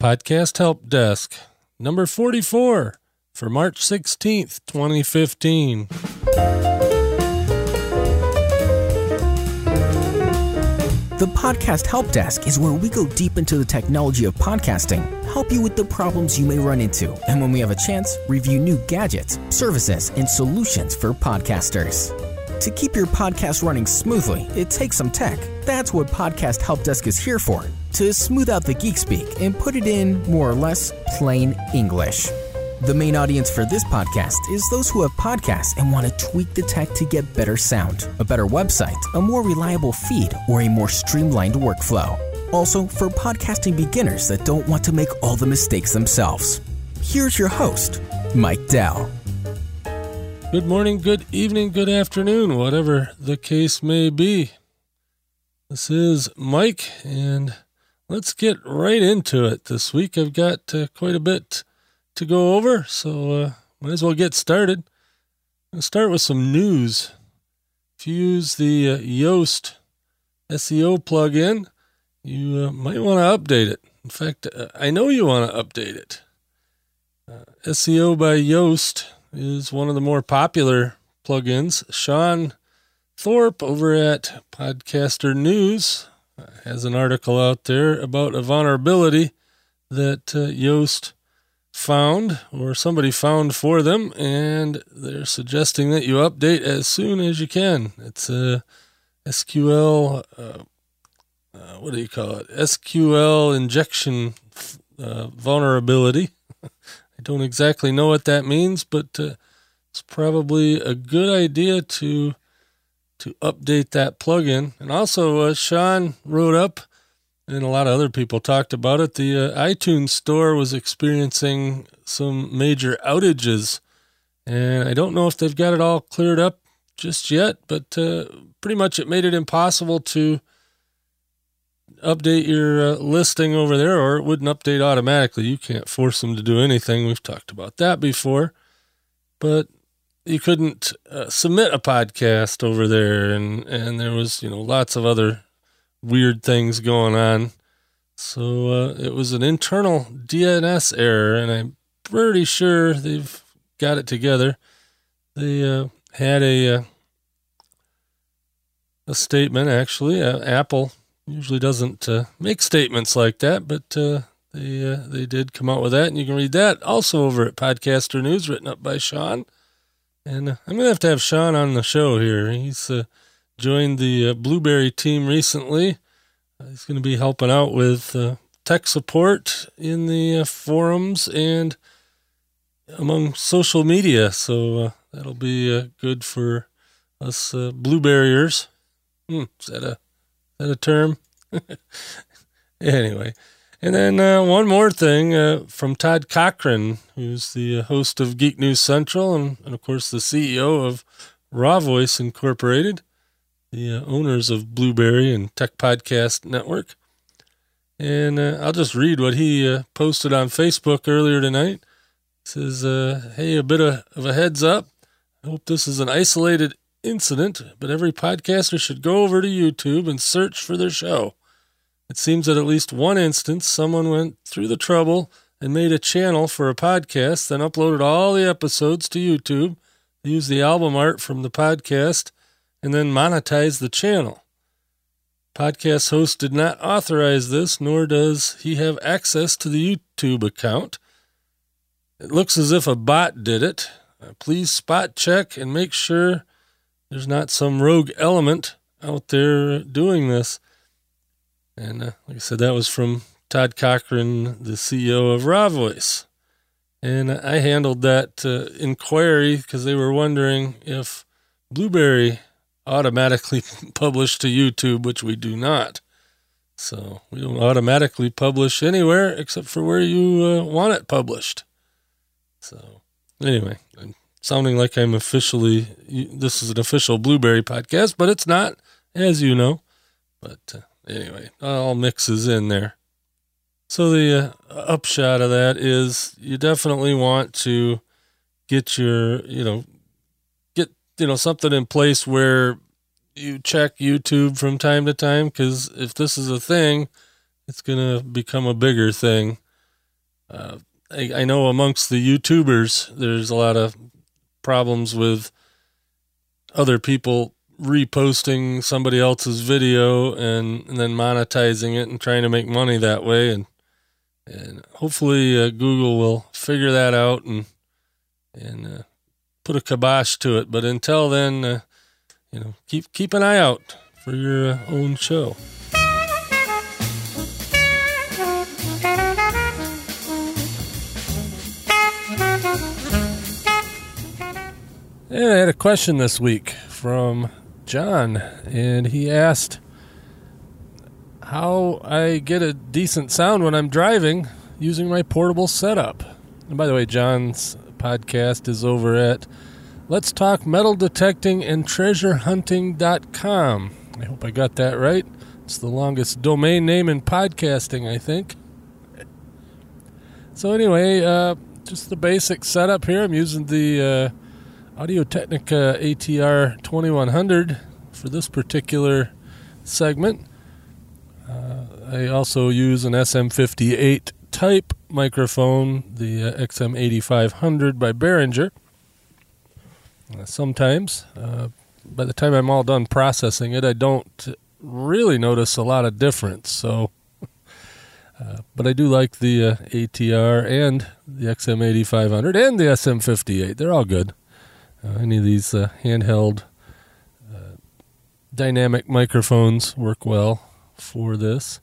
Podcast Help Desk, number 44 for March 16th, 2015. The Podcast Help Desk is where we go deep into the technology of podcasting, help you with the problems you may run into, and when we have a chance, review new gadgets, services, and solutions for podcasters. To keep your podcast running smoothly, it takes some tech. That's what Podcast Help Desk is here for to smooth out the geek speak and put it in more or less plain English. The main audience for this podcast is those who have podcasts and want to tweak the tech to get better sound, a better website, a more reliable feed, or a more streamlined workflow. Also, for podcasting beginners that don't want to make all the mistakes themselves. Here's your host, Mike Dell. Good morning, good evening, good afternoon, whatever the case may be. This is Mike, and let's get right into it. This week I've got uh, quite a bit to go over, so uh, might as well get started. I'll start with some news. If you use the uh, Yoast SEO plugin, you uh, might want to update it. In fact, uh, I know you want to update it. Uh, SEO by Yoast is one of the more popular plugins. Sean Thorpe over at Podcaster News uh, has an article out there about a vulnerability that uh, Yoast found or somebody found for them, and they're suggesting that you update as soon as you can. It's a SQL, uh, uh, what do you call it? SQL injection uh, vulnerability. Don't exactly know what that means, but uh, it's probably a good idea to to update that plugin. And also, uh, Sean wrote up and a lot of other people talked about it. The uh, iTunes store was experiencing some major outages, and I don't know if they've got it all cleared up just yet, but uh, pretty much it made it impossible to update your uh, listing over there, or it wouldn't update automatically. You can't force them to do anything. We've talked about that before, but you couldn't uh, submit a podcast over there, and and there was you know lots of other weird things going on. So uh, it was an internal DNS error, and I'm pretty sure they've got it together. They uh, had a uh, a statement actually. Uh, Apple usually doesn't uh, make statements like that, but uh, they they did come out with that, and you can read that also over at Podcaster News, written up by Sean. And I'm gonna have to have Sean on the show here. He's joined the uh, Blubrry team recently. Uh, he's to be helping out with uh, tech support in the uh, forums and among social media. So uh, that'll be uh, good for us Blueberryers. Hmm, is that a that a term? anyway. And then uh, one more thing uh, from Todd Cochrane, who's the host of Geek News Central and, and, of course, the CEO of Raw Voice Incorporated the uh, owners of Blubrry and Tech Podcast Network. And uh, I'll just read what he uh, posted on Facebook earlier tonight. He says, uh, Hey, a bit of, of a heads up. I hope this is an isolated incident, but every podcaster should go over to YouTube and search for their show. It seems that at least one instance, someone went through the trouble and made a channel for a podcast, then uploaded all the episodes to YouTube, used the album art from the podcast, and then monetize the channel. Podcast host did not authorize this, nor does he have access to the YouTube account. It looks as if a bot did it. Uh, please spot check and make sure there's not some rogue element out there doing this. And uh, like I said, that was from Todd Cochrane, the CEO of Raw Voice. And I handled that uh, inquiry because they were wondering if Blubrry automatically publish to YouTube, which we do not. So we don't automatically publish anywhere except for where you uh, want it published. So anyway, sounding like I'm officially, this is an official Blubrry podcast, but it's not, as you know. But uh, anyway, all mixes in there. So the uh, upshot of that is you definitely want to get your, you know, get, you know something in place where you check YouTube from time to time because if this is a thing, it's gonna become a bigger thing. uh, I, I know amongst the YouTubers, there's a lot of problems with other people reposting somebody else's video and, and then monetizing it and trying to make money that way and and hopefully uh, Google will figure that out and and uh, put a kibosh to it. But until then, uh, you know, keep keep an eye out for your uh, own show. And I had a question this week from John, and he asked how I get a decent sound when I'm driving using my portable setup. And by the way, John's podcast is over at Let's Talk Metal Detecting and Treasure Hunting.com. I hope I got that right. It's the longest domain name in podcasting, I think. So, anyway, uh, just the basic setup here. I'm using the uh, Audio Technica ATR 2100 for this particular segment. Uh, I also use an SM58 type microphone, the uh, XM8500 by Behringer. Uh, sometimes, uh, by the time I'm all done processing it, I don't really notice a lot of difference. So, uh, but I do like the uh, ATR and the XM8500 and the SM58. They're all good. Any of these handheld dynamic microphones work well for this.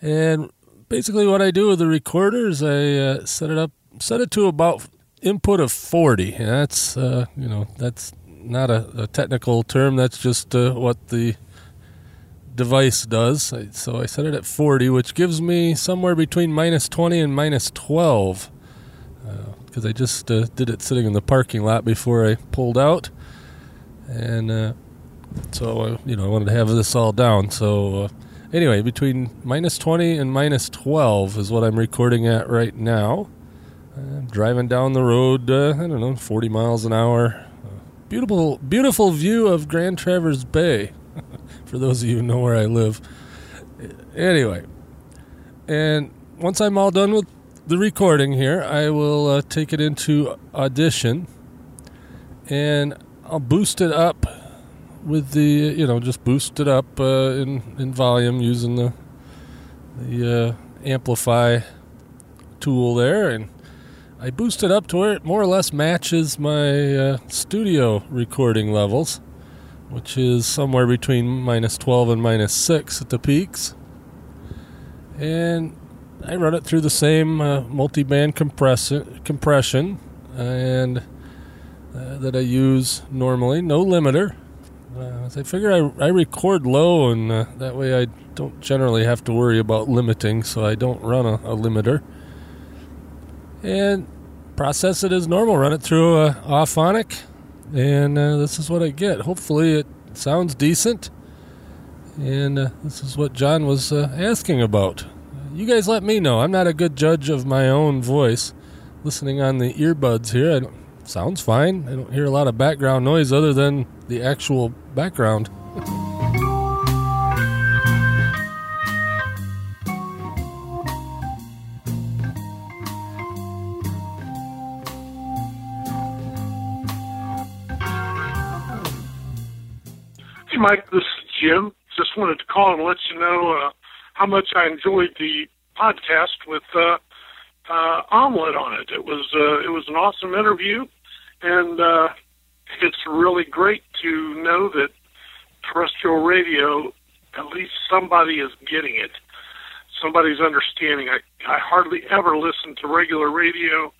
And basically, what I do with the recorder is I uh, set it up, set it to about input of 40. And that's, uh, you know, that's not a, a technical term. That's just uh, what the device does. So I set it at 40, which gives me somewhere between minus 20 and minus 12. Because I just uh, did it sitting in the parking lot before I pulled out. And uh, so, uh, you know, I wanted to have this all down. So, uh, anyway, between minus 20 and minus 12 is what I'm recording at right now. I'm driving down the road, uh, I don't know, 40 miles an hour. beautiful, beautiful view of Grand Traverse Bay, for those of you who know where I live. Anyway, and once I'm all done with the recording here, I will uh, take it into Audition and I'll boost it up with the you know just boost it up uh, in in volume using the the uh, amplify tool there, and I boost it up to where it more or less matches my uh, studio recording levels, which is somewhere between minus 12 and minus 6 at the peaks. And I run it through the same uh, multi-band compress- compression and uh, that I use normally, no limiter. Uh, I figure I, I record low, and uh, that way I don't generally have to worry about limiting, so I don't run a, a limiter. And process it as normal, run it through a Auphonic, and uh, this is what I get. Hopefully, it sounds decent, and uh, this is what John was uh, asking about. You guys let me know. I'm not a good judge of my own voice. Listening on the earbuds here, I don't sounds fine. I don't hear a lot of background noise other than the actual background. Hey, Mike, this is Jim. Just wanted to call and let you know uh, how much I enjoyed the podcast with uh, uh, Omelette on it. It was uh, it was an awesome interview and uh, it's really great to know that terrestrial radio, at least somebody is getting it. Somebody's understanding. I I hardly ever listen to regular radio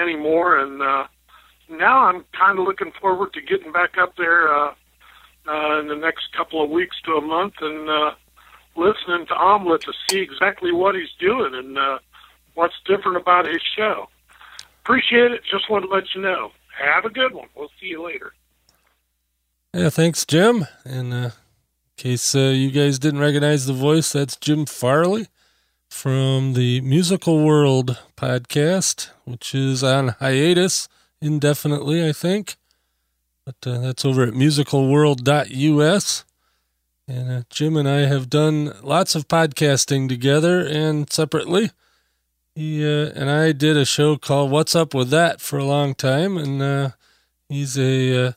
anymore, and uh, now I'm kind of looking forward to getting back up there uh, uh, in the next couple of weeks to a month and uh, listening to Omelette to see exactly what he's doing and uh, what's different about his show. Appreciate it. Just wanted to let you know. Have a good one. We'll see you later. Yeah, thanks, Jim. And uh, in case uh, you guys didn't recognize the voice, that's Jim Farley from the Musical World podcast, which is on hiatus indefinitely, I think. But uh, that's over at musicalworld.us. And uh, Jim and I have done lots of podcasting together and separately. He uh, and I did a show called "What's Up with That" for a long time, and uh, he's a uh,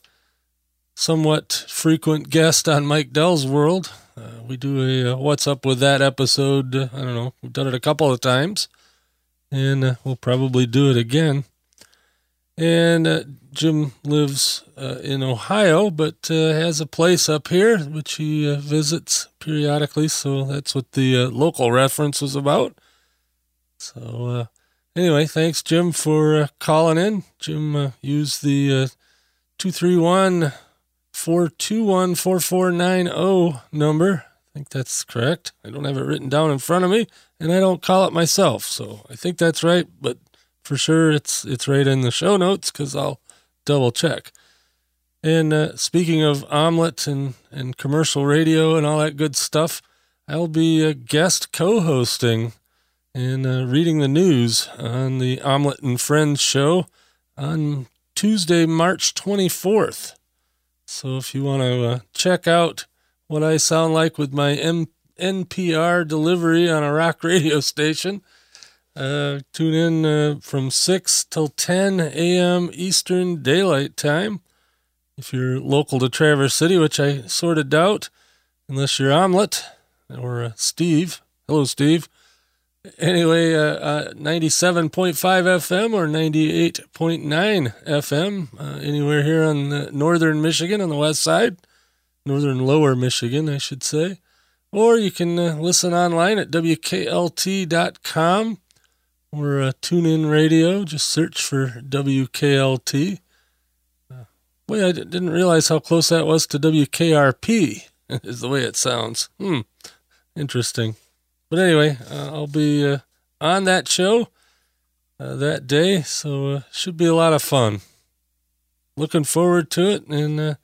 somewhat frequent guest on Mike Dell's World. Uh, we do a uh, "What's Up with That" episode. I don't know. We've done it a couple of times, and we'll probably do it again. And Jim lives in Ohio, but has a place up here which he visits periodically. So that's what the local reference was about. So, uh, anyway, thanks, Jim, for uh, calling in. Jim uh, used the uh, 231 421 4490 number. I think that's correct. I don't have it written down in front of me, and I don't call it myself. So I think that's right, but for sure it's it's right in the show notes because I'll double check. And uh, speaking of omelet and, and commercial radio and all that good stuff, I'll be a guest co hosting and uh, reading the news on the Omelet and Friends show on Tuesday, March 24th. So if you want to uh, check out what I sound like with my M- NPR delivery on a rock radio station, uh, tune in uh, from 6 till 10 a.m. Eastern Daylight Time. If you're local to Traverse City, which I sort of doubt, unless you're Omelet or uh, Steve. Hello, Steve. Anyway, uh, uh, 97.5 FM or 98.9 FM, uh, anywhere here on northern Michigan on the west side, northern lower Michigan, I should say. Or you can listen online at WKLT.com or uh, tune in radio. Just search for WKLT. Uh, boy, I didn't realize how close that was to WKRP, is the way it sounds. Hmm, interesting. But anyway, uh, I'll be uh, on that show uh, that day, so should be a lot of fun. Looking forward to it, and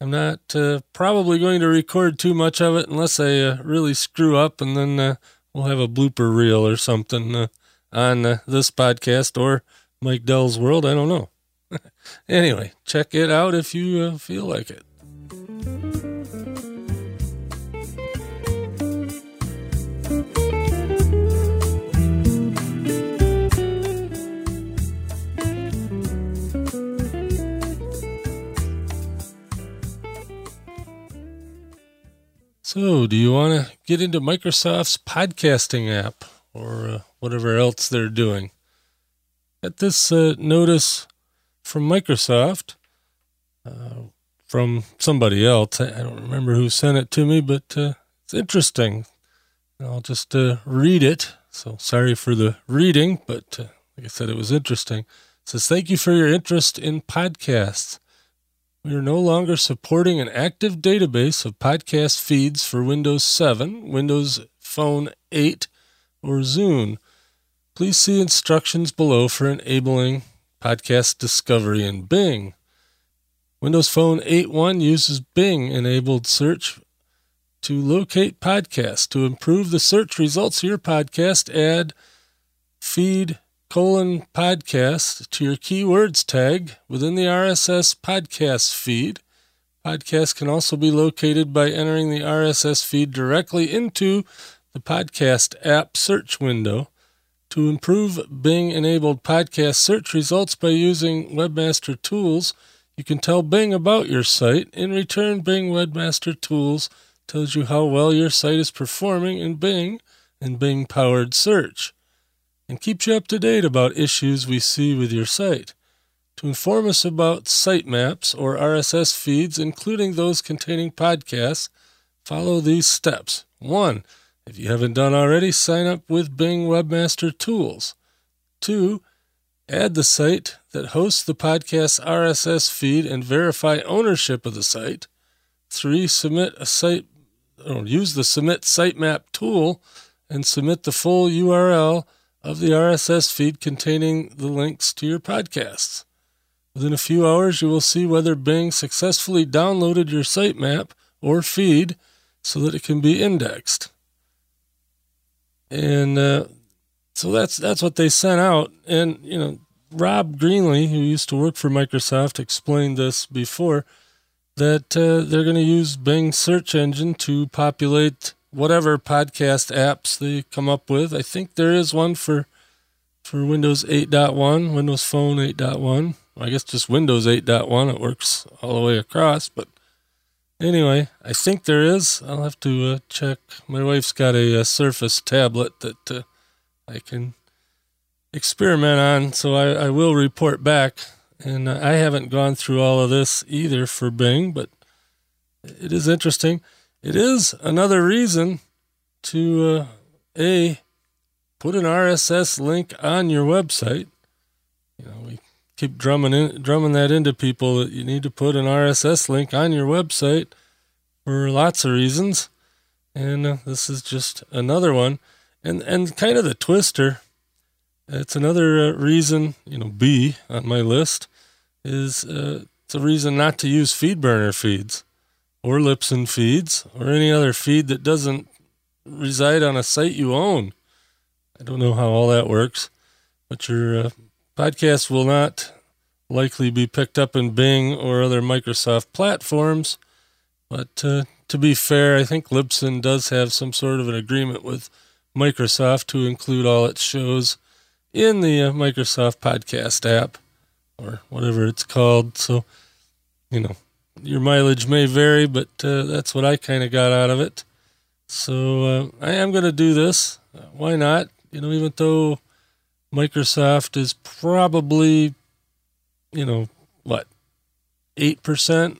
I'm not probably going to record too much of it unless I really screw up, and then we'll have a blooper reel or something on uh, this podcast or Mike Dell's World. I don't know. anyway, check it out if you uh, feel like it. So, do you want to get into Microsoft's podcasting app or uh, whatever else they're doing? At this uh, notice from Microsoft, uh, from somebody else, I don't remember who sent it to me, but uh, it's interesting. I'll just uh, read it. So, sorry for the reading, but uh, like I said, it was interesting. It says, Thank you for your interest in podcasts. We are no longer supporting an active database of podcast feeds for Windows 7, Windows Phone 8, or Zune. Please see instructions below for enabling podcast discovery in Bing. Windows Phone 8.1 uses Bing enabled search to locate podcasts. To improve the search results of your podcast, add feed colon podcast to your keywords tag within the RSS podcast feed. Podcast can also be located by entering the RSS feed directly into the podcast app search window. To improve Bing enabled podcast search results by using Webmaster Tools, you can tell Bing about your site. In return, Bing Webmaster Tools tells you how well your site is performing in Bing and Bing powered search and keeps you up to date about issues we see with your site. To inform us about sitemaps or RSS feeds, including those containing podcasts, follow these steps. 1. If you haven't done already, sign up with Bing Webmaster Tools. 2. Add the site that hosts the podcast RSS feed and verify ownership of the site. 3. Submit a site or use the Submit Sitemap tool and submit the full URL of the RSS feed containing the links to your podcasts. Within a few hours, you will see whether Bing successfully downloaded your sitemap or feed so that it can be indexed. And uh, so that's that's what they sent out. And you know, Rob Greenlee, who used to work for Microsoft, explained this before that uh, they're going to use Bing search engine to populate whatever podcast apps they come up with. I think there is one for for Windows 8.1, Windows Phone 8.1. I guess just Windows 8.1. It works all the way across. But anyway, I think there is. I'll have to uh, check. My wife's got a, a Surface tablet that uh, I can experiment on, so I, I will report back. And uh, I haven't gone through all of this either for Bing, but it is interesting. It is another reason to uh, a put an RSS link on your website. You know, we keep drumming in, drumming that into people that you need to put an RSS link on your website for lots of reasons, and uh, this is just another one. And and kind of the twister. It's another uh, reason, you know, B on my list is uh, it's a reason not to use FeedBurner feeds or Libsyn feeds or any other feed that doesn't reside on a site you own. I don't know how all that works, but your uh, podcast will not likely be picked up in Bing or other Microsoft platforms. But uh, to be fair, I think Libsyn does have some sort of an agreement with Microsoft to include all its shows in the uh, Microsoft Podcast app or whatever it's called. So, you know, your mileage may vary, but uh, that's what I kind of got out of it. So uh, I am going to do this. Why not? You know, even though Microsoft is probably, you know, what, 8%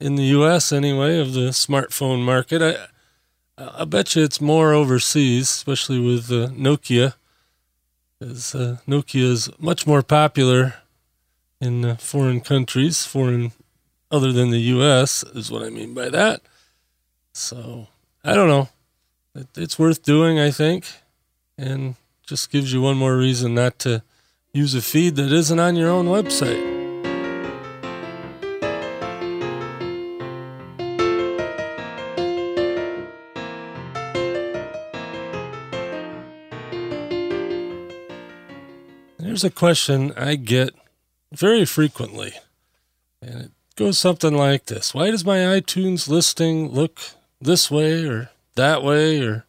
in the US anyway of the smartphone market. I, I bet you it's more overseas, especially with uh, Nokia. As uh, Nokia is much more popular in uh, foreign countries, foreign other than the U.S. is what I mean by that. So I don't know. It, it's worth doing, I think, and just gives you one more reason not to use a feed that isn't on your own website. Here's a question I get very frequently, and it goes something like this Why does my iTunes listing look this way or that way or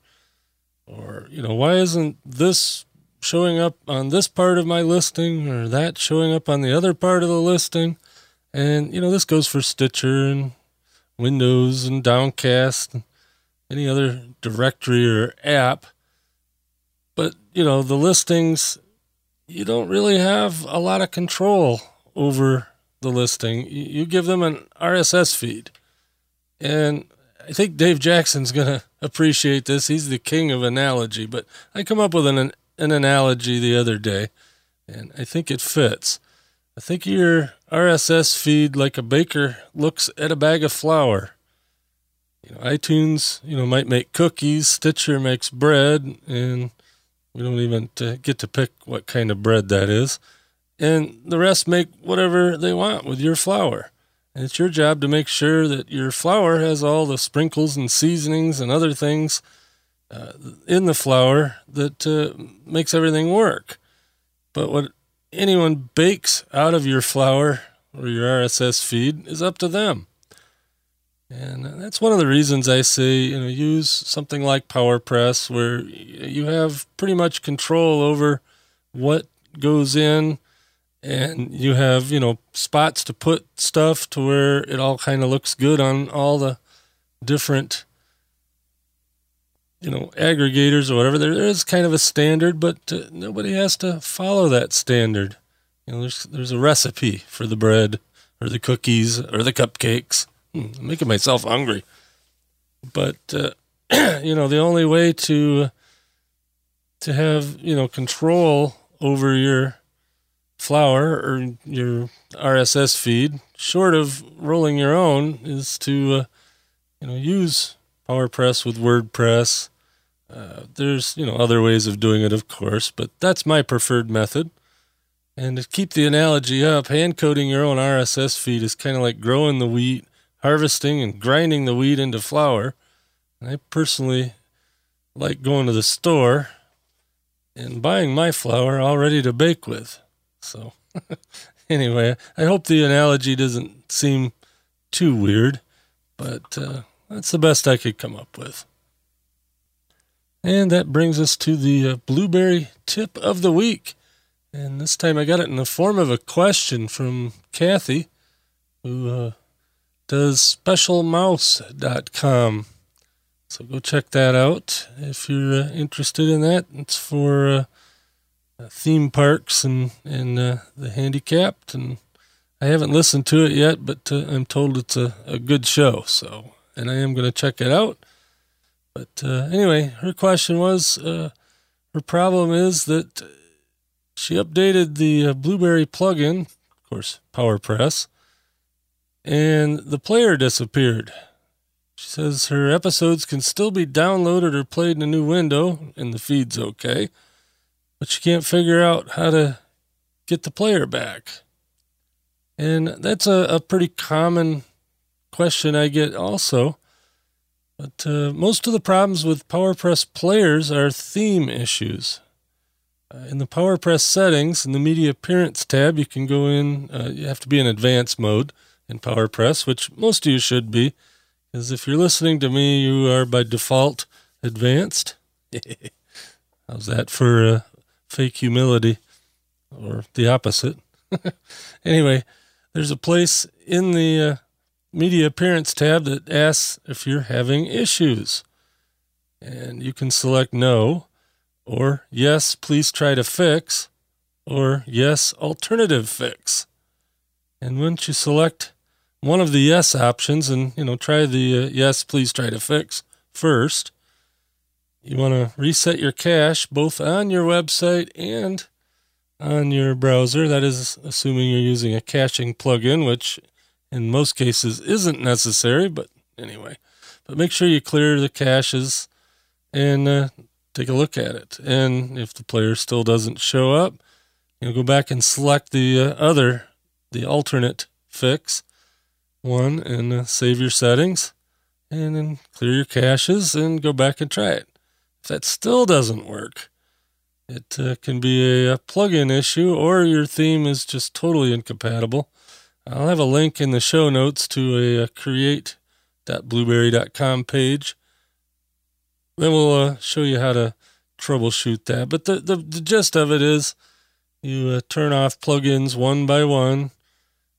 or you know why isn't this showing up on this part of my listing or that showing up on the other part of the listing and you know this goes for stitcher and windows and downcast and any other directory or app but you know the listings you don't really have a lot of control over the listing. You give them an RSS feed. And I think Dave Jackson's going to appreciate this. He's the king of analogy, but I come up with an, an analogy the other day, and I think it fits. I think your RSS feed like a baker looks at a bag of flour. You know, iTunes, you know, might make cookies, Stitcher makes bread, and we don't even get to pick what kind of bread that is. And the rest make whatever they want with your flour. And it's your job to make sure that your flour has all the sprinkles and seasonings and other things uh, in the flour that uh, makes everything work. But what anyone bakes out of your flour or your RSS feed is up to them. And that's one of the reasons I say, you know, use something like PowerPress where you have pretty much control over what goes in and you have, you know, spots to put stuff to where it all kind of looks good on all the different you know, aggregators or whatever. There is kind of a standard, but uh, nobody has to follow that standard. You know, there's there's a recipe for the bread or the cookies or the cupcakes. Hmm, I'm making myself hungry. But uh, you know, the only way to to have you know control over your flour or your RSS feed, short of rolling your own, is to uh, you know use PowerPress with WordPress. Uh, there's you know other ways of doing it, of course, but that's my preferred method. And to keep the analogy up, hand coding your own RSS feed is kind of like growing the wheat harvesting and grinding the wheat into flour. And I personally like going to the store and buying my flour all ready to bake with. So, anyway, I hope the analogy doesn't seem too weird, but uh, that's the best I could come up with. And that brings us to the uh, Blubrry tip of the week. And this time I got it in the form of a question from Kathy, who uh, does specialmouse.com. So go check that out if you're uh, interested in that. It's for uh, theme parks and, and uh, the handicapped. And I haven't listened to it yet, but uh, I'm told it's a, a good show. So, and I am going to check it out. But uh, anyway, her question was uh, her problem is that she updated the uh, Blubrry plugin, of course, PowerPress, and the player disappeared. She says her episodes can still be downloaded or played in a new window, and the feed's okay, but you can't figure out how to get the player back. And that's a, a pretty common question I get also. But uh, most of the problems with PowerPress players are theme issues. Uh, in the PowerPress settings, in the Media Appearance tab, you can go in, uh, you have to be in advanced mode in PowerPress, which most of you should be, because if you're listening to me, you are by default advanced. How's that for uh, fake humility or the opposite? anyway, there's a place in the uh, Media Appearance tab that asks if you're having issues. And you can select no, or yes, please try to fix, or yes, alternative fix. And once you select one of the yes options and, you know, try the uh, yes, please try to fix first, you want to reset your cache both on your website and on your browser. That is assuming you're using a caching plugin, which in most cases isn't necessary, but anyway. But make sure you clear the caches and uh, take a look at it. And if the player still doesn't show up, you know, go back and select the uh, other, the alternate fix one, and uh, save your settings, and then clear your caches and go back and try it. If that still doesn't work, it uh, can be a, a plugin issue, or your theme is just totally incompatible I'll have a link in the show notes to a, a create.blubrry.com page. Then we'll uh, show you how to troubleshoot that. But the, the, the gist of it is you uh, turn off plugins one by one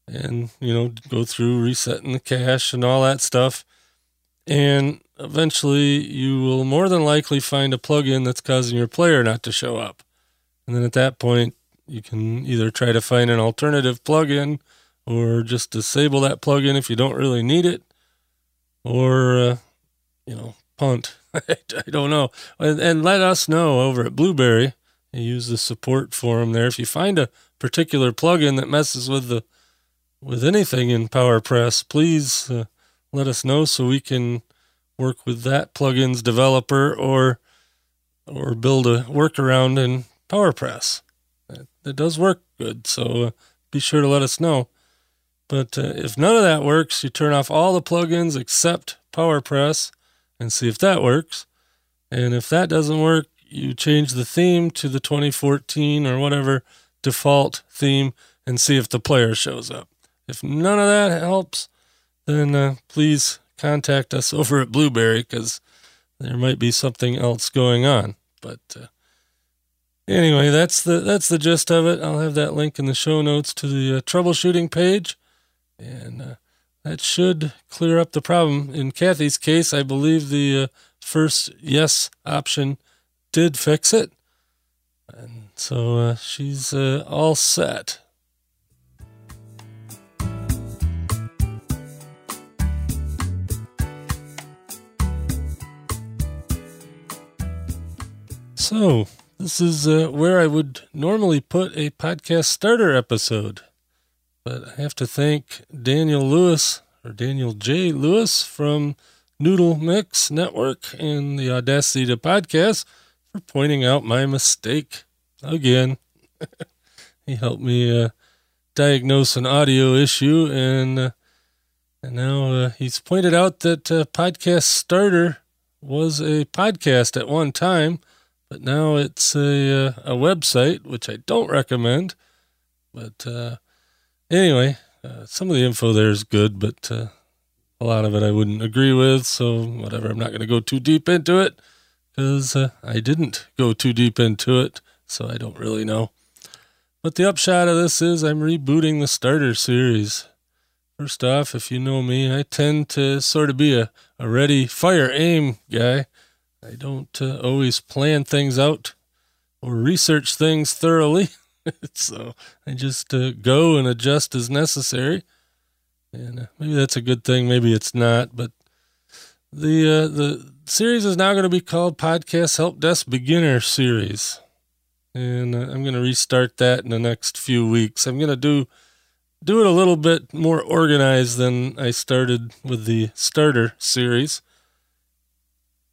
and, you know, go through resetting the cache and all that stuff. And eventually you will more than likely find a plugin that's causing your player not to show up. And then at that point, you can either try to find an alternative plugin or just disable that plugin if you don't really need it, or uh, you know, punt. I don't know, and, and, let us know over at Blubrry. You use the support forum there. If you find a particular plugin that messes with the with anything in PowerPress, please uh, let us know so we can work with that plugin's developer or or build a workaround in PowerPress. That, that does work good, so uh, be sure to let us know. But uh, if none of that works, you turn off all the plugins except PowerPress and see if that works. And if that doesn't work, you change the theme to the 2014 or whatever default theme and see if the player shows up. If none of that helps, then uh, please contact us over at Blubrry because there might be something else going on. But uh, anyway, that's the that's the gist of it. I'll have that link in the show notes to the uh, troubleshooting page and uh, that should clear up the problem. In Kathy's case, I believe the uh, first yes option did fix it, and so uh, she's uh, all set. So, this is uh, where I would normally put a podcast starter episode. But I have to thank Daniel Lewis or Daniel J. Lewis from Noodle Mix Network and the Audacity to Podcast for pointing out my mistake again. he helped me uh, diagnose an audio issue, and uh, and now uh, he's pointed out that uh, Podcast Starter was a podcast at one time, but now it's a uh, a website, which I don't recommend. But uh, Anyway, uh, some of the info there is good, but uh, a lot of it I wouldn't agree with. So, whatever, I'm not going to go too deep into it because uh, I didn't go too deep into it, so I don't really know. But the upshot of this is I'm rebooting the starter series. First off, if you know me, I tend to sort of be a, a ready, fire, aim guy. I don't uh, always plan things out or research things thoroughly. so I just uh, go and adjust as necessary. And uh, maybe that's a good thing, maybe it's not. But the uh, the series is now going to be called Podcast Help Desk Beginner Series, and uh, I'm going to restart that in the next few weeks. I'm going to do do it a little bit more organized than I started with the starter series.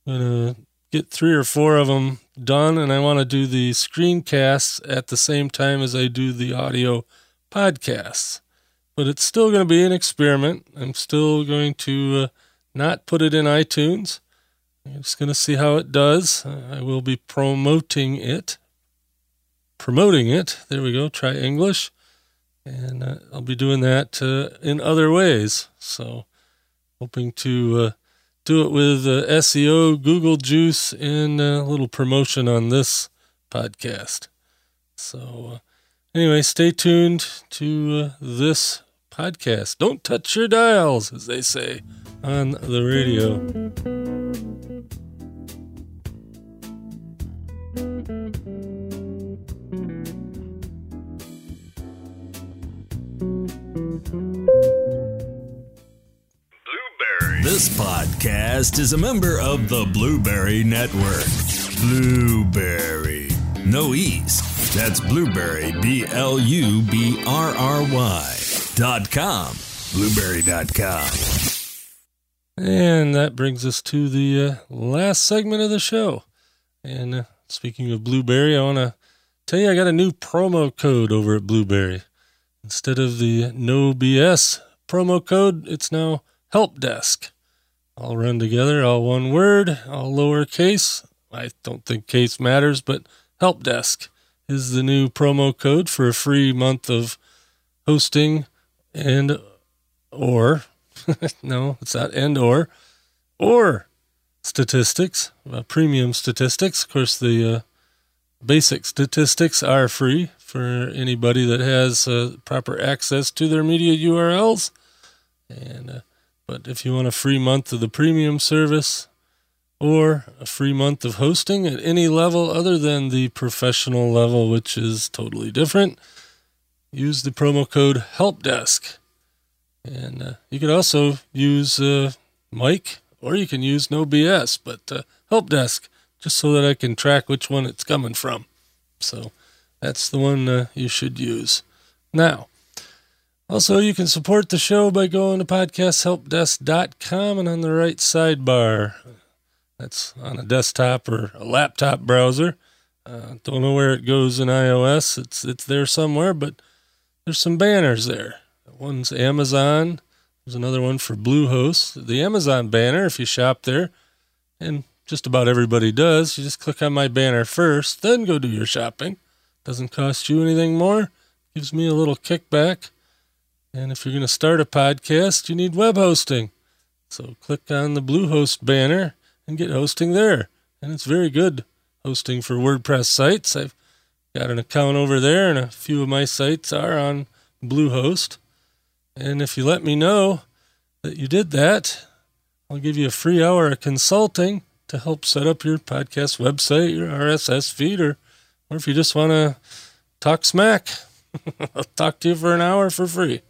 I'm to get three or four of them done, and I want to do the screencasts at the same time as I do the audio podcasts. But it's still going to be an experiment. I'm still going to uh, not put it in iTunes. I'm just going to see how it does. I will be promoting it. Promoting it. There we go. Try English. And uh, I'll be doing that uh, in other ways. So, hoping to uh, do it with uh, SEO, Google Juice, and a little promotion on this podcast. So, uh, anyway, stay tuned to uh, this podcast. Don't touch your dials, as they say on the radio. This podcast is a member of the Blubrry Network. Blubrry. No E's. That's Blubrry, B L U B R R Y dot com. Blubrry.com. And that brings us to the uh, last segment of the show. And uh, speaking of Blubrry, I want to tell you I got a new promo code over at Blubrry. Instead of the no BS promo code, it's now Help Desk. All run together, all one word, all lowercase. I don't think case matters, but Help Desk is the new promo code for a free month of hosting and or no, it's not and or or statistics, uh, premium statistics. Of course, the uh, basic statistics are free for anybody that has uh, proper access to their media URLs. And uh, but if you want a free month of the premium service or a free month of hosting at any level other than the professional level, which is totally different, use the promo code HELPDESK. And uh, you could also use uh, Mike or you can use No BS, but uh, HelpDesk just so that I can track which one it's coming from. So that's the one uh, you should use. Now, also, you can support the show by going to podcasthelpdesk.com and on the right sidebar. That's on a desktop or a laptop browser. Uh, don't know where it goes in iOS. It's it's there somewhere, but there's some banners there. One's Amazon. There's another one for Bluehost. The Amazon banner, if you shop there, and just about everybody does, you just click on my banner first, then go do your shopping. Doesn't cost you anything more. Gives me a little kickback. And if you're going to start a podcast, you need web hosting. So click on the Bluehost banner and get hosting there. And it's very good hosting for WordPress sites. I've got an account over there, and a few of my sites are on Bluehost. And if you let me know that you did that, I'll give you a free hour of consulting to help set up your podcast website, your RSS feed, or, or if you just want to talk smack, I'll talk to you for an hour for free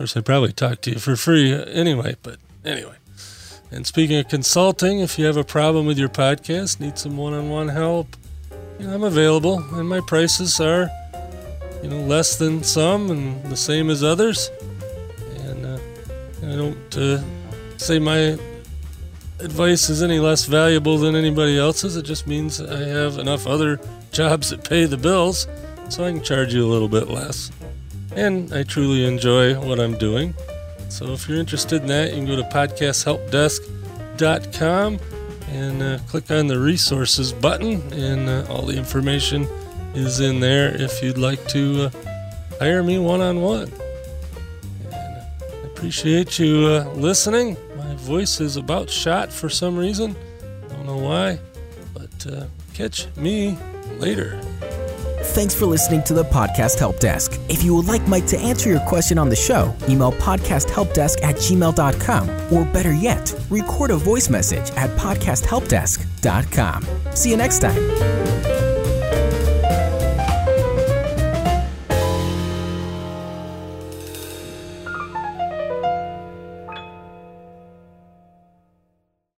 course, I'd probably talk to you for free anyway, but anyway. And speaking of consulting, if you have a problem with your podcast, need some one on one help, you know, I'm available, and my prices are, you know, less than some and the same as others. And uh, I don't uh, say my advice is any less valuable than anybody else's. It just means I have enough other jobs that pay the bills, so I can charge you a little bit less and I truly enjoy what I'm doing. So if you're interested in that, you can go to podcasthelpdesk.com and uh, click on the resources button, and uh, all the information is in there if you'd like to uh, hire me one on one. I appreciate you uh, listening. My voice is about shot for some reason. I don't know why, but uh, catch me later. Thanks for listening to the Podcast Help Desk. If you would like Mike to answer your question on the show, email podcasthelpdesk at gmail.com, or better yet, record a voice message at podcasthelpdesk.com. See you next time.